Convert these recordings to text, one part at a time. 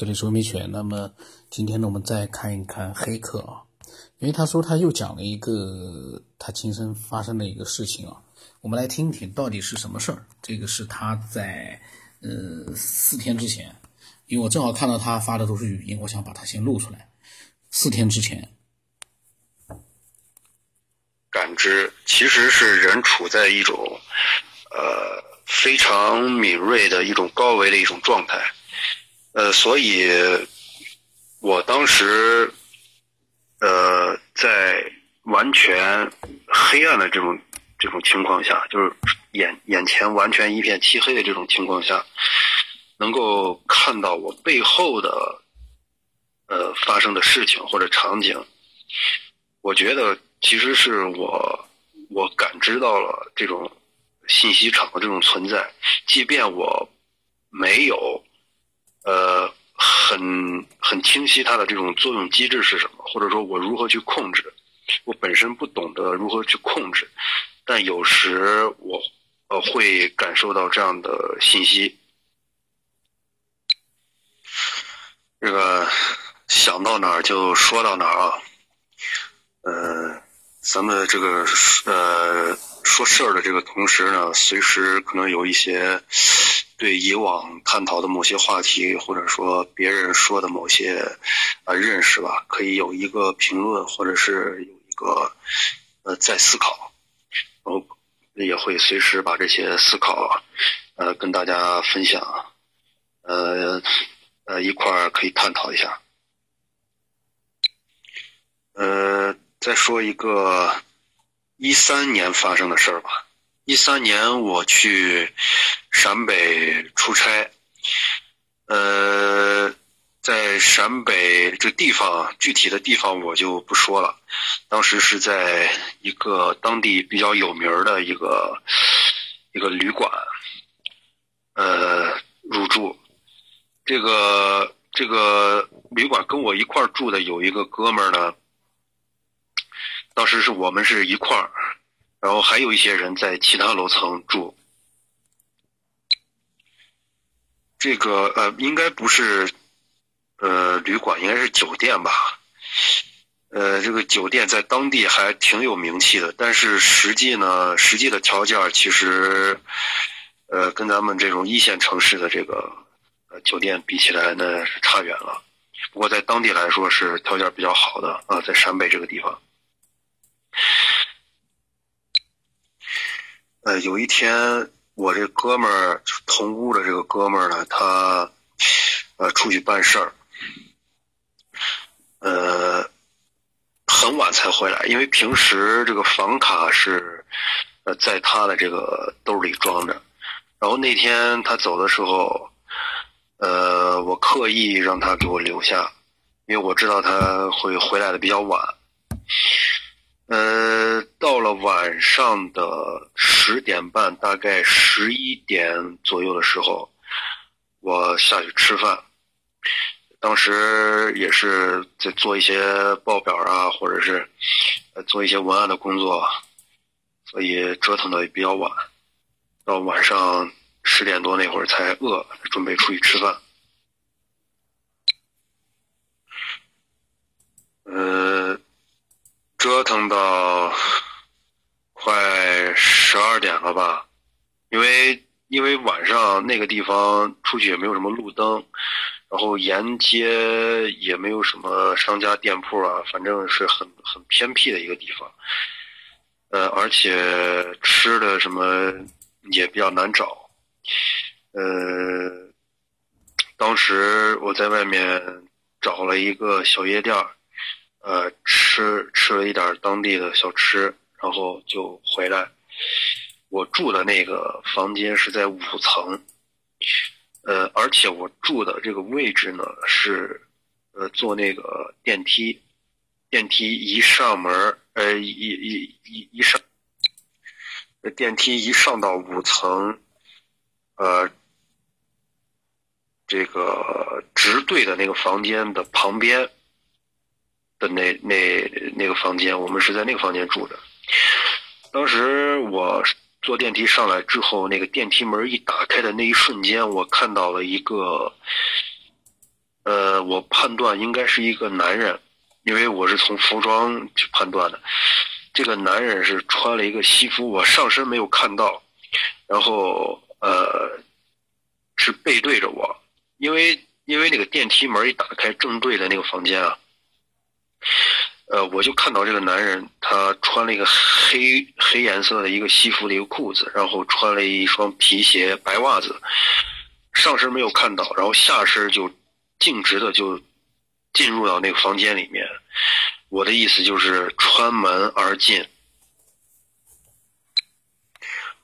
这里是文明犬。那么今天呢，我们再看一看黑客啊，因为他说他又讲了一个他亲身发生的一个事情啊，我们来听一听到底是什么事儿。这个是他在呃四天之前，因为我正好看到他发的都是语音，我想把它先录出来。四天之前，感知其实是人处在一种呃非常敏锐的一种高维的一种状态。呃，所以，我当时，呃，在完全黑暗的这种这种情况下，就是眼眼前完全一片漆黑的这种情况下，能够看到我背后的，呃，发生的事情或者场景，我觉得其实是我我感知到了这种信息场的这种存在，即便我没有。呃，很很清晰它的这种作用机制是什么，或者说我如何去控制，我本身不懂得如何去控制，但有时我呃会感受到这样的信息。这个想到哪儿就说到哪儿啊，呃，咱们这个呃说事儿的这个同时呢，随时可能有一些。对以往探讨的某些话题，或者说别人说的某些呃认识吧，可以有一个评论，或者是有一个呃在思考，我也会随时把这些思考呃跟大家分享，呃呃一块儿可以探讨一下。呃，再说一个一三年发生的事儿吧。一三年我去陕北出差，呃，在陕北这地方，具体的地方我就不说了。当时是在一个当地比较有名的一个一个旅馆，呃，入住。这个这个旅馆跟我一块住的有一个哥们儿呢，当时是我们是一块儿。然后还有一些人在其他楼层住，这个呃应该不是呃旅馆，应该是酒店吧？呃，这个酒店在当地还挺有名气的，但是实际呢，实际的条件其实呃跟咱们这种一线城市的这个呃酒店比起来呢是差远了。不过在当地来说是条件比较好的啊，在陕北这个地方。呃，有一天，我这哥们儿同屋的这个哥们儿呢，他呃出去办事儿，呃很晚才回来，因为平时这个房卡是呃在他的这个兜里装着，然后那天他走的时候，呃，我刻意让他给我留下，因为我知道他会回来的比较晚。呃，到了晚上的十点半，大概十一点左右的时候，我下去吃饭。当时也是在做一些报表啊，或者是做一些文案的工作，所以折腾的也比较晚。到晚上十点多那会儿才饿，准备出去吃饭。呃。折腾到快十二点了吧，因为因为晚上那个地方出去也没有什么路灯，然后沿街也没有什么商家店铺啊，反正是很很偏僻的一个地方。呃，而且吃的什么也比较难找。呃，当时我在外面找了一个小夜店呃，吃吃了一点当地的小吃，然后就回来。我住的那个房间是在五层，呃，而且我住的这个位置呢是，呃，坐那个电梯，电梯一上门，呃，一一一一上，电梯一上到五层，呃，这个直对的那个房间的旁边。的那那那个房间，我们是在那个房间住的。当时我坐电梯上来之后，那个电梯门一打开的那一瞬间，我看到了一个，呃，我判断应该是一个男人，因为我是从服装去判断的。这个男人是穿了一个西服，我上身没有看到，然后呃是背对着我，因为因为那个电梯门一打开，正对着那个房间啊，呃我就看到这个男人他穿了一个黑黑颜色的一个西服的一个裤子，然后穿了一双皮鞋、白袜子，上身没有看到，然后下身就径直的就进入到那个房间里面。我的意思就是穿门而进。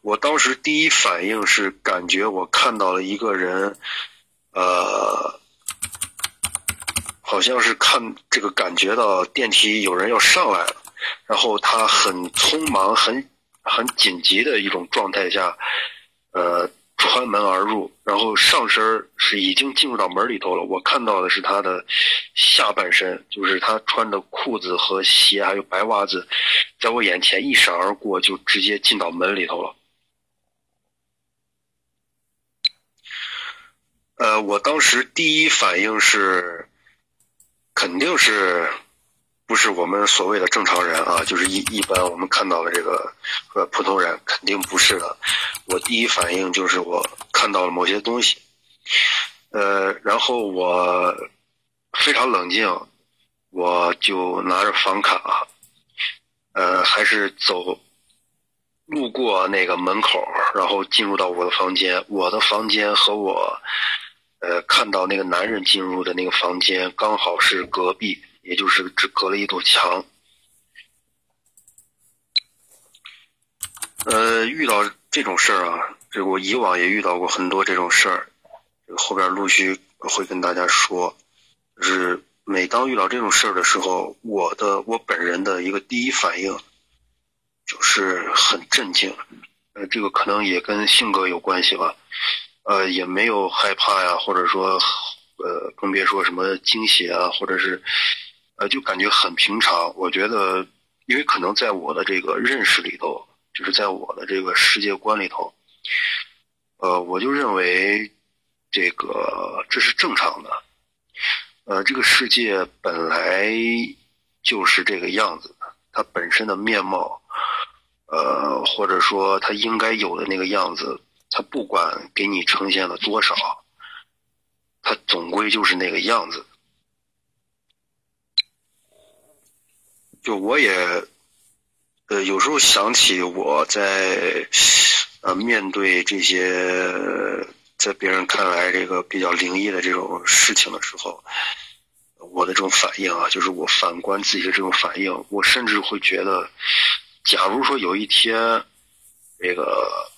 我当时第一反应是感觉我看到了一个人，呃，好像是看这个感觉到电梯有人要上来了，然后他很匆忙、很很紧急的一种状态下，呃。穿门而入，然后上身是已经进入到门里头了。我看到的是他的下半身，就是他穿的裤子和鞋，还有白袜子，在我眼前一闪而过，就直接进到门里头了。呃，我当时第一反应是，肯定是。不是我们所谓的正常人啊，就是一一般我们看到的这个呃普通人肯定不是的。我第一反应就是我看到了某些东西，呃，然后我非常冷静，我就拿着房卡，呃，还是走路过那个门口，然后进入到我的房间。我的房间和我呃看到那个男人进入的那个房间刚好是隔壁。也就是只隔了一堵墙。呃，遇到这种事儿啊，这我以往也遇到过很多这种事儿，这个后边陆续会跟大家说。就是每当遇到这种事儿的时候，我的我本人的一个第一反应就是很震惊。呃，这个可能也跟性格有关系吧。呃，也没有害怕呀，或者说，呃，更别说什么惊喜啊，或者是。呃，就感觉很平常。我觉得，因为可能在我的这个认识里头，就是在我的这个世界观里头，呃，我就认为这个这是正常的。呃，这个世界本来就是这个样子的，它本身的面貌，呃，或者说它应该有的那个样子，它不管给你呈现了多少，它总归就是那个样子。就我也，呃，有时候想起我在，呃，面对这些在别人看来这个比较灵异的这种事情的时候，我的这种反应啊，就是我反观自己的这种反应，我甚至会觉得，假如说有一天，这个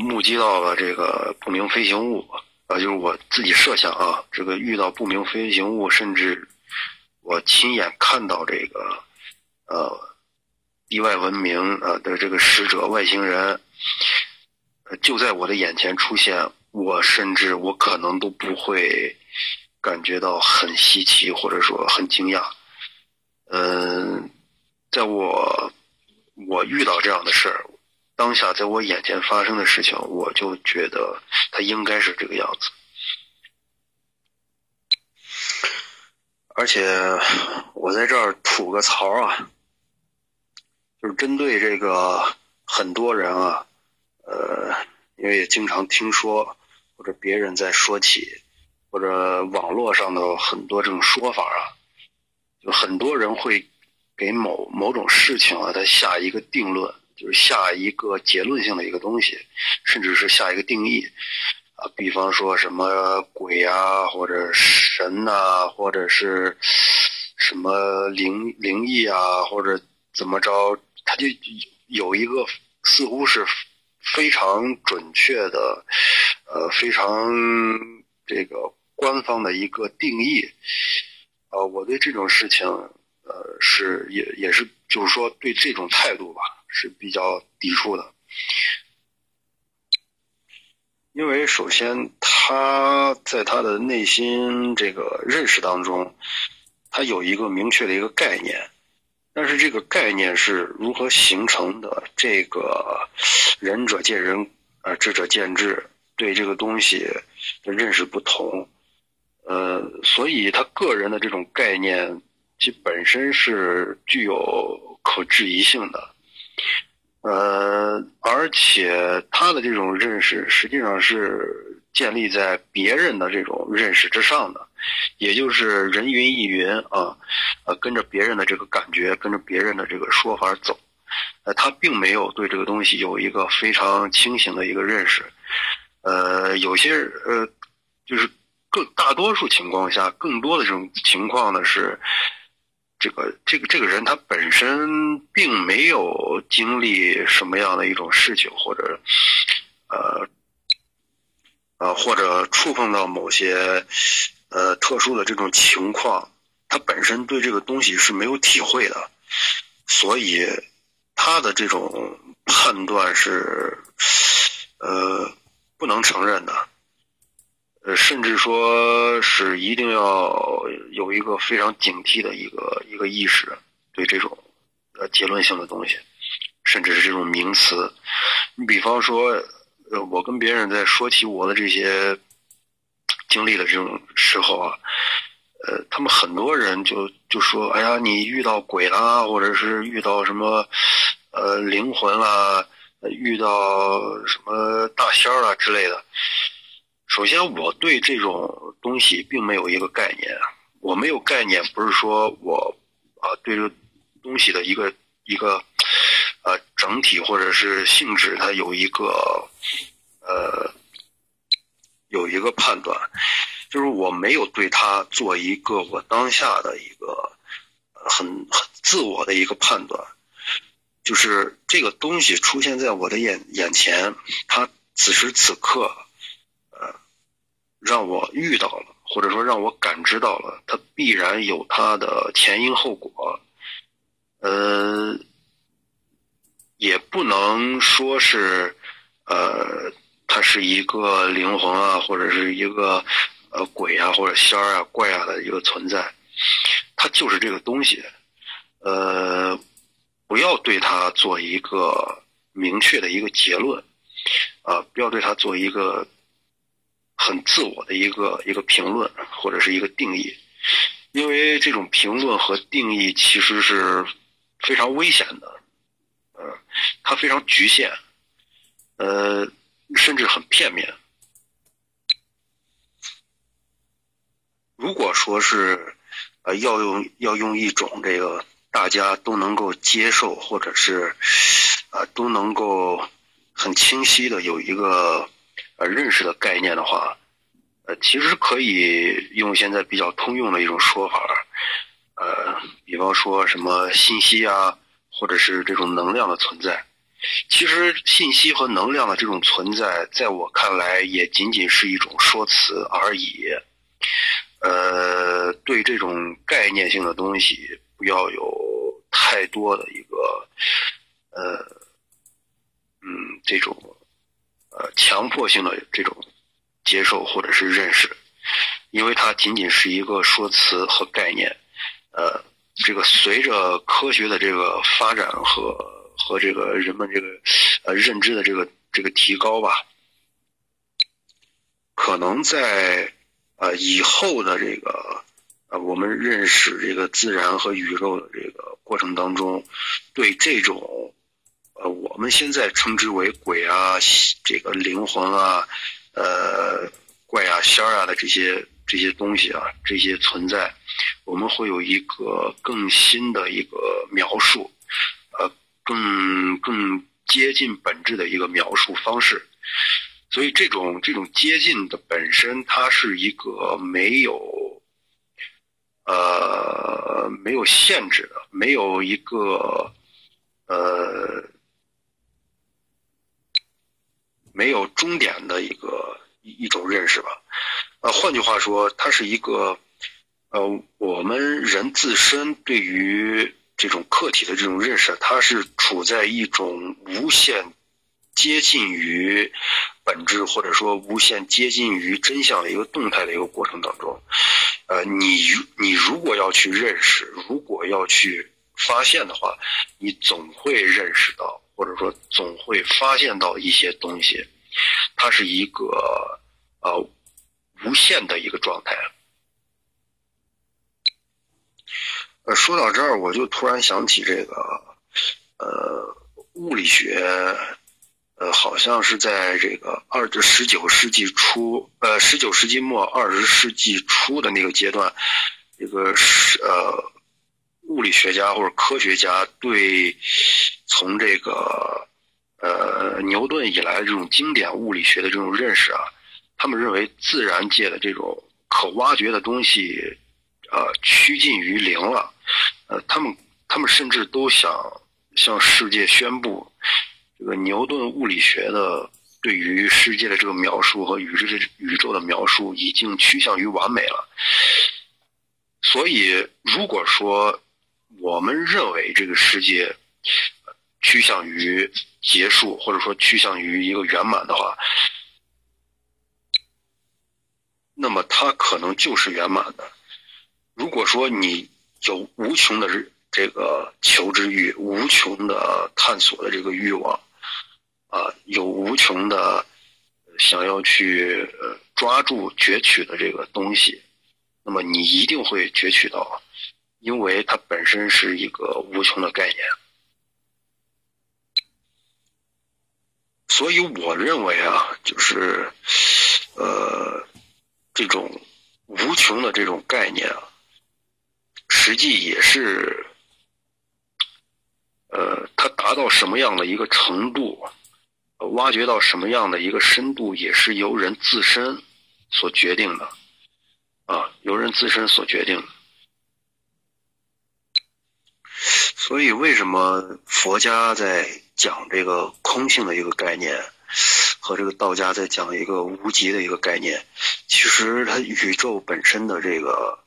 目击到了这个不明飞行物，啊，就是我自己设想啊，这个遇到不明飞行物，甚至。我亲眼看到这个，呃，地外文明呃的这个使者外星人，就在我的眼前出现，我甚至我可能都不会感觉到很稀奇或者说很惊讶。嗯，在我我遇到这样的事儿，当下在我眼前发生的事情，我就觉得它应该是这个样子。而且我在这儿吐个槽啊，就是针对这个很多人啊，呃，因为也经常听说或者别人在说起，或者网络上的很多这种说法啊，就很多人会给某某种事情啊，他下一个定论，就是下一个结论性的一个东西，甚至是下一个定义。啊，比方说什么鬼啊，或者神呐，或者是什么灵灵异啊，或者怎么着，他就有一个似乎是非常准确的，呃，非常这个官方的一个定义。呃，我对这种事情，呃，是也也是就是说对这种态度吧，是比较抵触的。因为首先，他在他的内心这个认识当中，他有一个明确的一个概念，但是这个概念是如何形成的？这个仁者见仁，呃，智者见智，对这个东西的认识不同，呃，所以他个人的这种概念，其本身是具有可质疑性的。呃，而且他的这种认识实际上是建立在别人的这种认识之上的，也就是人云亦云啊，呃，跟着别人的这个感觉，跟着别人的这个说法走，呃，他并没有对这个东西有一个非常清醒的一个认识，呃，有些呃，就是更大多数情况下，更多的这种情况呢是。这个这个这个人他本身并没有经历什么样的一种事情，或者，呃，呃，或者触碰到某些呃特殊的这种情况，他本身对这个东西是没有体会的，所以他的这种判断是呃不能承认的。呃，甚至说是一定要有一个非常警惕的一个一个意识，对这种呃结论性的东西，甚至是这种名词。你比方说，呃，我跟别人在说起我的这些经历的这种时候啊，呃，他们很多人就就说：“哎呀，你遇到鬼啦，或者是遇到什么呃灵魂啦，遇到什么大仙儿啊之类的。”首先，我对这种东西并没有一个概念。我没有概念，不是说我啊对这个东西的一个一个呃整体或者是性质，它有一个呃有一个判断，就是我没有对它做一个我当下的一个很很自我的一个判断。就是这个东西出现在我的眼眼前，它此时此刻。让我遇到了，或者说让我感知到了，它必然有它的前因后果，呃，也不能说是，呃，它是一个灵魂啊，或者是一个呃鬼啊，或者仙儿啊、怪啊的一个存在，它就是这个东西，呃，不要对它做一个明确的一个结论，啊，不要对它做一个。很自我的一个一个评论或者是一个定义，因为这种评论和定义其实是非常危险的，呃，它非常局限，呃，甚至很片面。如果说是呃要用要用一种这个大家都能够接受或者是啊都能够很清晰的有一个。呃，认识的概念的话，呃，其实可以用现在比较通用的一种说法，呃，比方说什么信息啊，或者是这种能量的存在。其实信息和能量的这种存在，在我看来也仅仅是一种说辞而已。呃，对这种概念性的东西，不要有太多的一个，呃，嗯，这种。呃，强迫性的这种接受或者是认识，因为它仅仅是一个说辞和概念。呃，这个随着科学的这个发展和和这个人们这个呃认知的这个这个提高吧，可能在呃以后的这个呃我们认识这个自然和宇宙的这个过程当中，对这种。呃，我们现在称之为鬼啊，这个灵魂啊，呃，怪啊、仙儿啊的这些这些东西啊，这些存在，我们会有一个更新的一个描述，呃，更更接近本质的一个描述方式。所以，这种这种接近的本身，它是一个没有，呃，没有限制的，没有一个，呃。没有终点的一个一一种认识吧，呃，换句话说，它是一个，呃，我们人自身对于这种客体的这种认识，它是处在一种无限接近于本质，或者说无限接近于真相的一个动态的一个过程当中。呃，你你如果要去认识，如果要去发现的话，你总会认识到，或者说总会发现到一些东西，它是一个呃无限的一个状态。呃，说到这儿，我就突然想起这个，呃，物理学，呃，好像是在这个二十十九世纪初，呃，十九世纪末二十世纪初的那个阶段，这个是呃。物理学家或者科学家对从这个呃牛顿以来的这种经典物理学的这种认识啊，他们认为自然界的这种可挖掘的东西。呃，趋近于零了，呃，他们他们甚至都想向世界宣布，这个牛顿物理学的对于世界的这个描述和宇宙的宇宙的描述已经趋向于完美了。所以，如果说我们认为这个世界趋向于结束，或者说趋向于一个圆满的话，那么它可能就是圆满的。如果说你有无穷的这个求知欲，无穷的探索的这个欲望，啊，有无穷的想要去抓住攫取的这个东西，那么你一定会攫取到，因为它本身是一个无穷的概念。所以我认为啊，就是呃这种无穷的这种概念啊。实际也是，呃，它达到什么样的一个程度，挖掘到什么样的一个深度，也是由人自身所决定的，啊，由人自身所决定的。所以，为什么佛家在讲这个空性的一个概念，和这个道家在讲一个无极的一个概念？其实，它宇宙本身的这个。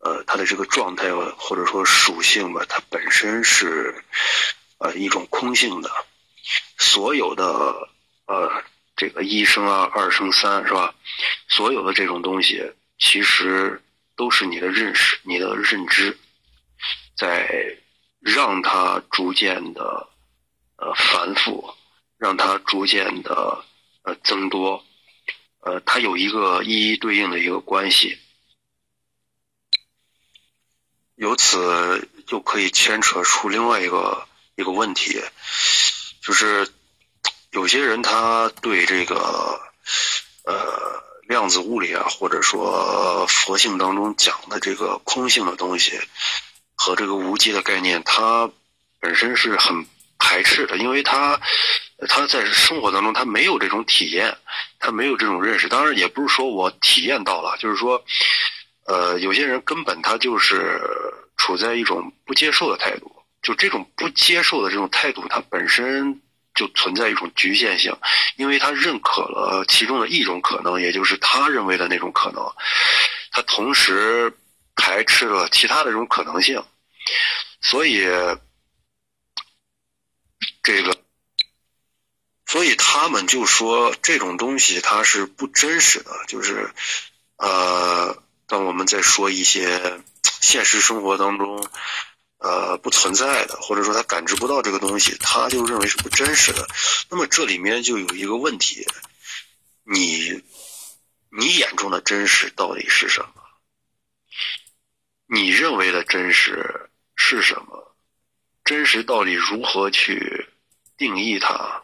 呃，它的这个状态或者说属性吧，它本身是呃一种空性的。所有的呃这个一生二，二生三，是吧？所有的这种东西，其实都是你的认识、你的认知，在让它逐渐的呃繁复，让它逐渐的呃增多，呃，它有一个一一对应的一个关系。由此就可以牵扯出另外一个一个问题，就是有些人他对这个呃量子物理啊，或者说佛性当中讲的这个空性的东西和这个无极的概念，他本身是很排斥的，因为他他在生活当中他没有这种体验，他没有这种认识。当然，也不是说我体验到了，就是说。呃，有些人根本他就是处在一种不接受的态度，就这种不接受的这种态度，它本身就存在一种局限性，因为他认可了其中的一种可能，也就是他认为的那种可能，他同时排斥了其他的这种可能性，所以这个，所以他们就说这种东西它是不真实的，就是呃。当我们在说一些现实生活当中，呃，不存在的，或者说他感知不到这个东西，他就认为是不真实的。那么这里面就有一个问题：你，你眼中的真实到底是什么？你认为的真实是什么？真实到底如何去定义它？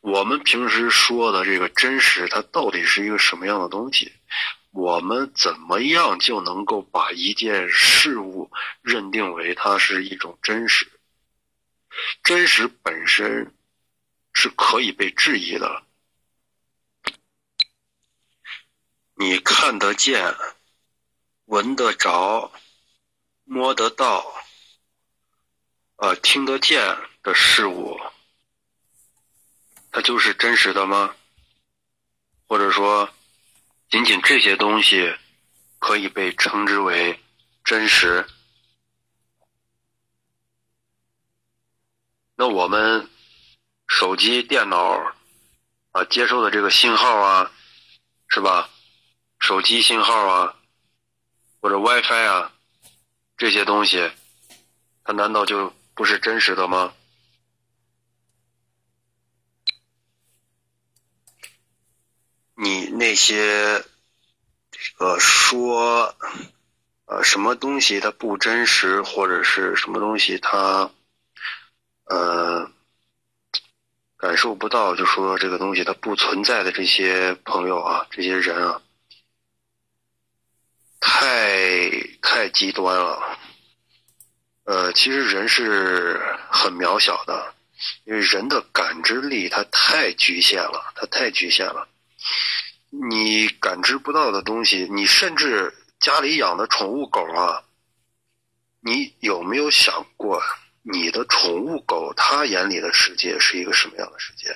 我们平时说的这个真实，它到底是一个什么样的东西？我们怎么样就能够把一件事物认定为它是一种真实？真实本身是可以被质疑的。你看得见、闻得着、摸得到、呃听得见的事物，它就是真实的吗？或者说？仅仅这些东西可以被称之为真实。那我们手机、电脑啊接收的这个信号啊，是吧？手机信号啊，或者 WiFi 啊，这些东西，它难道就不是真实的吗？你那些这个说呃，什么东西它不真实，或者是什么东西它，呃，感受不到，就说这个东西它不存在的这些朋友啊，这些人啊，太太极端了。呃，其实人是很渺小的，因为人的感知力它太局限了，它太局限了。你感知不到的东西，你甚至。家里养的宠物狗啊，你有没有想过，你的宠物狗它眼里的世界是一个什么样的世界？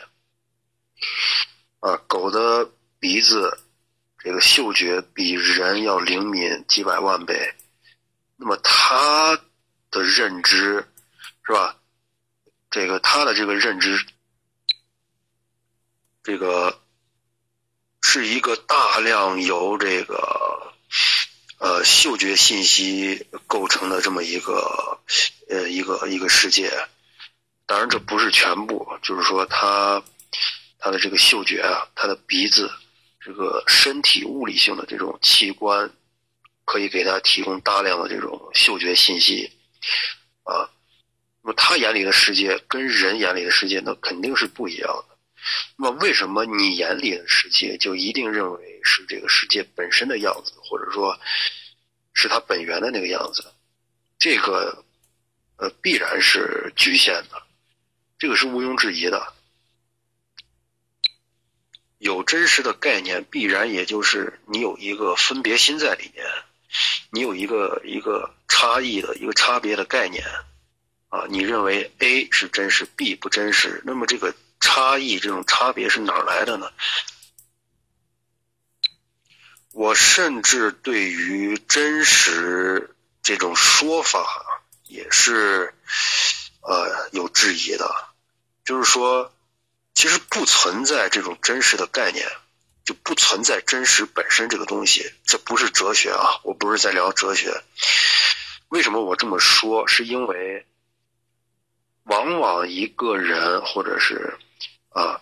啊，狗的鼻子这个嗅觉比人要灵敏几百万倍，那么它的认知是吧？这个它的这个认知，这个是一个大量由这个。呃，嗅觉信息构成的这么一个呃一个一个世界，当然这不是全部，就是说它它的这个嗅觉啊，它的鼻子，这个身体物理性的这种器官，可以给他提供大量的这种嗅觉信息啊。那么他眼里的世界跟人眼里的世界那肯定是不一样的。那么为什么你眼里的世界就一定认为？是这个世界本身的样子，或者说，是它本源的那个样子，这个，呃，必然是局限的，这个是毋庸置疑的。有真实的概念，必然也就是你有一个分别心在里面，你有一个一个差异的一个差别的概念，啊，你认为 A 是真实，B 不真实，那么这个差异这种差别是哪来的呢？我甚至对于真实这种说法也是呃有质疑的，就是说，其实不存在这种真实的概念，就不存在真实本身这个东西。这不是哲学啊，我不是在聊哲学。为什么我这么说？是因为往往一个人或者是啊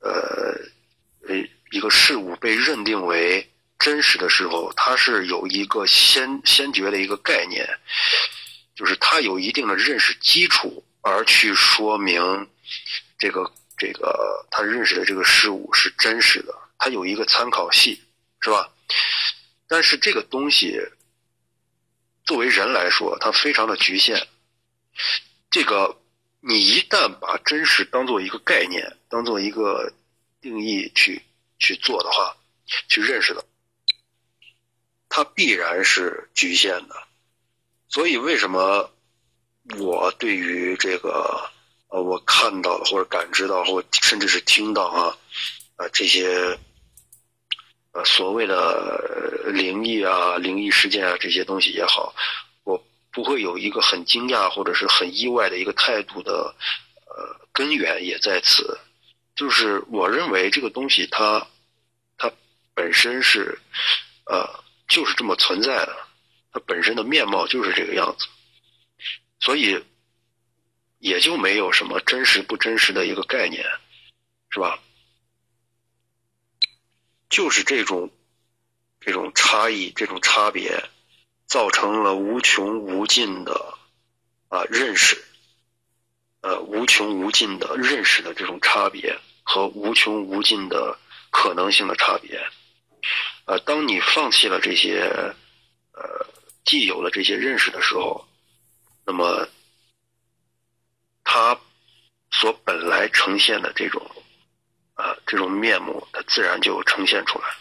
呃呃一个事物被认定为。真实的时候，它是有一个先先决的一个概念，就是它有一定的认识基础，而去说明这个这个他认识的这个事物是真实的，他有一个参考系，是吧？但是这个东西作为人来说，它非常的局限。这个你一旦把真实当做一个概念，当做一个定义去去做的话，去认识的。它必然是局限的，所以为什么我对于这个呃，我看到了或者感知到或甚至是听到啊啊这些呃所谓的灵异啊、灵异事件啊这些东西也好，我不会有一个很惊讶或者是很意外的一个态度的呃根源也在此，就是我认为这个东西它它本身是呃。就是这么存在的，它本身的面貌就是这个样子，所以也就没有什么真实不真实的一个概念，是吧？就是这种这种差异、这种差别，造成了无穷无尽的啊认识，呃无穷无尽的认识的这种差别和无穷无尽的可能性的差别。呃，当你放弃了这些，呃，既有的这些认识的时候，那么，它所本来呈现的这种，啊，这种面目，它自然就呈现出来了。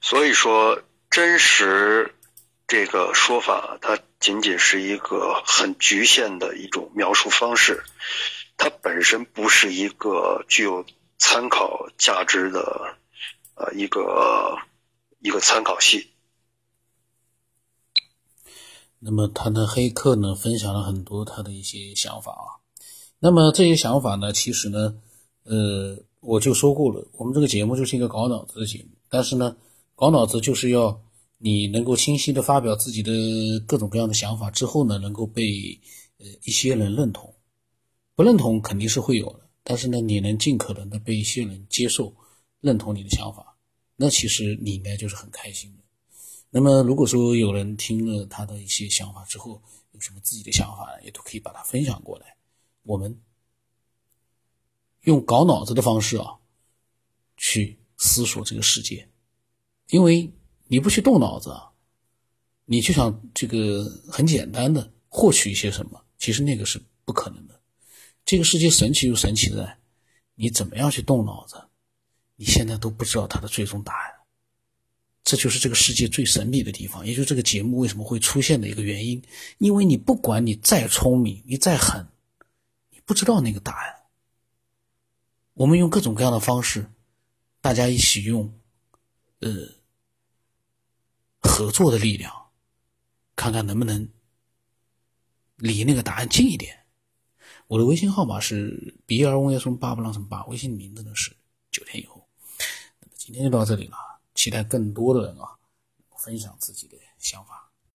所以说，真实这个说法，它仅仅是一个很局限的一种描述方式，它本身不是一个具有。参考价值的呃一个一个参考系。那么他的黑客呢，分享了很多他的一些想法啊。那么这些想法呢，其实呢，呃，我就说过了，我们这个节目就是一个搞脑子的节目。但是呢，搞脑子就是要你能够清晰的发表自己的各种各样的想法之后呢，能够被呃一些人认同，不认同肯定是会有的。但是呢，你能尽可能的被一些人接受、认同你的想法，那其实你应该就是很开心的。那么，如果说有人听了他的一些想法之后，有什么自己的想法，也都可以把它分享过来。我们用搞脑子的方式啊，去思索这个世界，因为你不去动脑子啊，你就想这个很简单的获取一些什么，其实那个是不可能的。这个世界神奇就神奇在，你怎么样去动脑子，你现在都不知道它的最终答案。这就是这个世界最神秘的地方，也就是这个节目为什么会出现的一个原因。因为你不管你再聪明，你再狠，你不知道那个答案。我们用各种各样的方式，大家一起用，呃，合作的力量，看看能不能离那个答案近一点。我的微信号码是 b 二 o 幺什么八不浪什么八，微信名字呢是九天以后。那么今天就到这里了。期待更多的人啊，分享自己的想法。